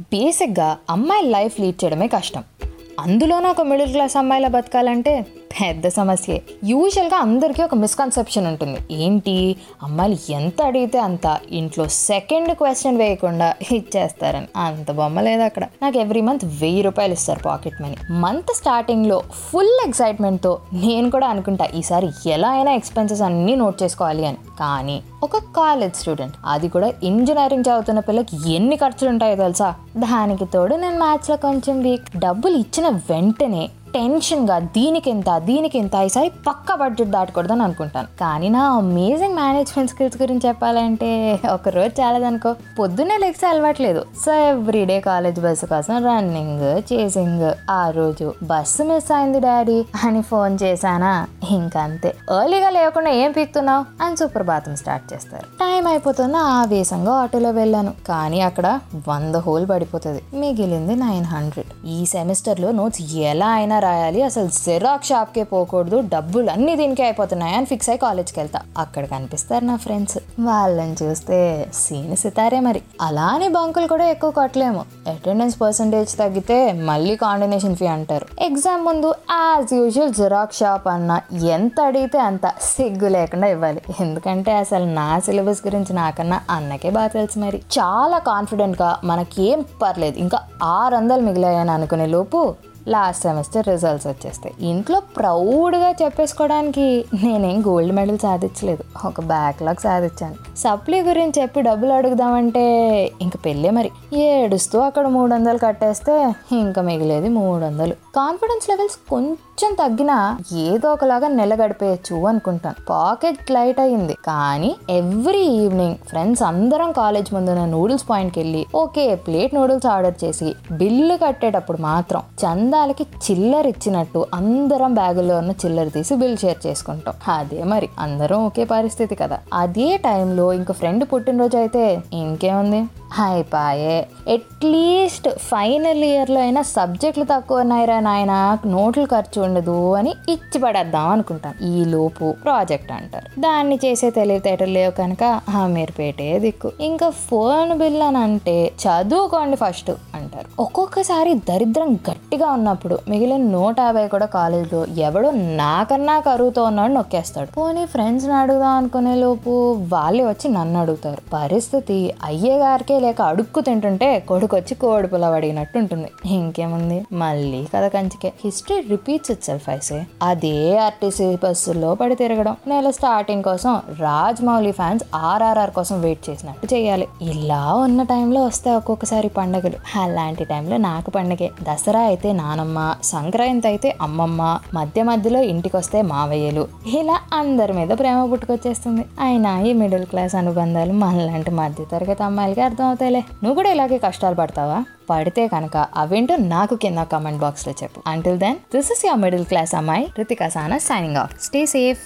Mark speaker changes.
Speaker 1: బేసిక్గా అమ్మాయి life lead చేయడమే కష్టం. అందులోనూ ఒక మిడిల్ క్లాస్ అమ్మాయిలా బతకాలంటే పెద్ద సమస్యే. యూజువల్గా అందరికీ ఒక మిస్కన్సెప్షన్ ఉంటుంది. ఏంటి? అమ్మాయిలు ఎంత అడిగితే అంత. ఇంట్లో సెకండ్ క్వశ్చన్ వేయకుండా ఇచ్చేస్తారని. అంత బొమ్మ లేదు అక్కడ. నాకు ఎవ్రీ మంత్ వెయ్యి రూపాయలు ఇస్తారు పాకెట్ మనీ మంత్ స్టార్టింగ్లో ఫుల్ ఎక్సైట్మెంట్తో నేను కూడా అనుకుంటా ఈసారి ఎలా అయినా ఎక్స్పెన్సెస్ అన్నీ నోట్ చేసుకోవాలి అని. కానీ ఒక కాలేజ్ స్టూడెంట్ అది కూడా ఇంజనీరింగ్ చదువుతున్న పిల్లకి ఎన్ని ఖర్చులు ఉంటాయో తెలుసా? దానికి తోడు నేను మ్యాథ్స్లో కొంచెం వీక్ డబ్బులు ఇచ్చిన వెంటనే టెన్షన్గా దీనికి ఎంత దీనికి ఎంత ఈసారి పక్క బడ్జెట్ దాటకూడదని అనుకుంటాను. కానీ నా అమేజింగ్ మేనేజ్మెంట్ స్కిల్స్ గురించి చెప్పాలంటే ఒక రోజు చాలదనుకో పొద్దున్నే లెగ్స్ అలవాట్లేదు. సో ఎవ్రీడే కాలేజ్ బస్సు కోసం రన్నింగ్ చేసింగ్ ఆ రోజు బస్సు మిస్ అయింది డాడీ అని ఫోన్ చేశానా? ఇంకంతే. ఎర్లీగా లేకుండా ఏం పీక్తున్నావు? అని సుప్రభాతం స్టార్ట్ చేస్తారు. టైం అయిపోతున్న ఆవేశంగా ఆటోలో వెళ్ళాను. కానీ అక్కడ వంద హోల్ పడిపోతుంది. మిగిలింది నైన్ హండ్రెడ్. ఈ సెమిస్టర్లో నోట్స్ ఎలా అయినా రాయాలి. అసలు జెరాక్స్ షాప్కే పోకూడదు. డబ్బులు అన్నీ దీనికే అయిపోతున్నాయి అని ఫిక్స్ అయ్యి కాలేజ్కి వెళ్తా. అక్కడ కనిపిస్తారు నా ఫ్రెండ్స్. వాళ్ళని చూస్తే సీన్ సితారే మరి. అలానే బంకులు కూడా ఎక్కువ కొట్టలేము. అటెండెన్స్ పర్సంటేజ్ తగ్గితే మళ్ళీ కాండినేషన్ ఫీ అంటారు. ఎగ్జామ్ ముందు యాజ్ యూజువల్ జిరాక్స్ షాప్ అన్న ఎంత అడిగితే అంత సిగ్గు లేకుండా ఇవ్వాలి. ఎందుకంటే అసలు నా సిలబస్ గురించి నాకన్నా అన్నకే బాగా తెలుసు మరి. చాలా కాన్ఫిడెంట్గా మనకేం పర్లేదు. ఇంకా ఆరు వందలు మిగిలాయని అనుకునే లోపు లాస్ట్ సెమిస్టర్ రిజల్ట్స్ వచ్చేస్తాయి. ఇంట్లో ప్రౌడ్గా చెప్పేసుకోవడానికి నేనేం గోల్డ్ మెడల్ సాధించలేదు. ఒక బ్యాక్లాగ్ సాధించాను. సప్లీ గురించి చెప్పి డబ్బులు అడుగుదామంటే ఇంక పెళ్ళే మరి. ఏడుస్తూ అక్కడ మూడు వందలు కట్టేస్తే ఇంకా మిగిలేది మూడు వందలు కాన్ఫిడెన్స్ లెవెల్స్ కొంచెం తగ్గినా ఏదో ఒకలాగా నెల గడిపేయచ్చు అనుకుంటాను. పాకెట్ లైట్ అయింది కానీ ఎవ్రీ ఈవినింగ్ ఫ్రెండ్స్ అందరం కాలేజ్ ముందున్న నూడిల్స్ పాయింట్కి వెళ్ళి ఓకే ప్లేట్ నూడిల్స్ ఆర్డర్ చేసి బిల్లు కట్టేటప్పుడు మాత్రం చందాలకి చిల్లర ఇచ్చినట్టు అందరం బ్యాగుల్లో ఉన్న చిల్లర తీసి బిల్ షేర్ చేసుకుంటాం. అదే మరి అందరం ఒకే పరిస్థితి కదా. అదే టైంలో ఇంక ఫ్రెండ్ పుట్టినరోజు అయితే ఇంకేముంది? అయిపోయే అట్లీస్ట్ ఫైనల్ ఇయర్లో అయినా సబ్జెక్టులు తక్కువ ఉన్నాయిరా నాయన నోట్లు ఖర్చు ఉండదు అని ఇచ్చి పడేద్దాం అనుకుంటాను. ఈ లోపు ప్రాజెక్ట్ అంటారు. దాన్ని చేసే తెలివితేటలు లేవు కనుక ఆ మీరు పేటే దిక్కు. ఇంకా ఫోన్ బిల్ అని అంటే చదువుకోండి ఫస్ట్ అంటారు. ఒక్కొక్కసారి దరిద్రం గట్టిగా ఉన్నప్పుడు మిగిలిన నూట యాభై కూడా కాలేజ్లో ఎవడో నాకన్నా కరువుతో ఉన్నాడు నొక్కేస్తాడు. పోనీ ఫ్రెండ్స్ని అడుగుదాం అనుకునే లోపు వాళ్ళే వచ్చి నన్ను అడుగుతారు. పరిస్థితి అయ్యేగారికే లేక అడుక్కు తింటుంటే కొడుకు వచ్చి కోడి పులావ్ అడిగినట్టు ఉంటుంది. ఇంకేముంది? మళ్ళీ కథ కంచికే. History repeats itself I say అదే ఆర్టీసీ బస్సులో పడి తిరగడం. నెల స్టార్టింగ్ కోసం రాజ్మౌళి ఫ్యాన్స్ ఆర్ఆర్ఆర్ కోసం వెయిట్ చేసినట్టు చేయాలి. ఇలా ఉన్న టైంలో వస్తే ఒక్కొక్కసారి పండగలు. అలాంటి టైంలో నాకు పండగే. దసరా అయితే నానమ్మ సంక్రాంతి అయితే అమ్మమ్మ మధ్య మధ్యలో ఇంటికి వస్తే మావయ్యలు. ఇలా అందరి మీద ప్రేమ పుట్టుకొచ్చేస్తుంది. అయినా ఈ మిడిల్ క్లాస్ అనుబంధాలు మనలాంటి మధ్య తరగతి అమ్మాయిలకి అర్థం అవుతాయిలే నువ్వు కూడా ఇలాగే కష్టాలు పడతావా? పడితే కనుక అవేంటో నాకు కింద కామెంట్ బాక్స్లో చెప్పు. Until then this is your middle class అమ్మాయి Ritika Sana signing off stay safe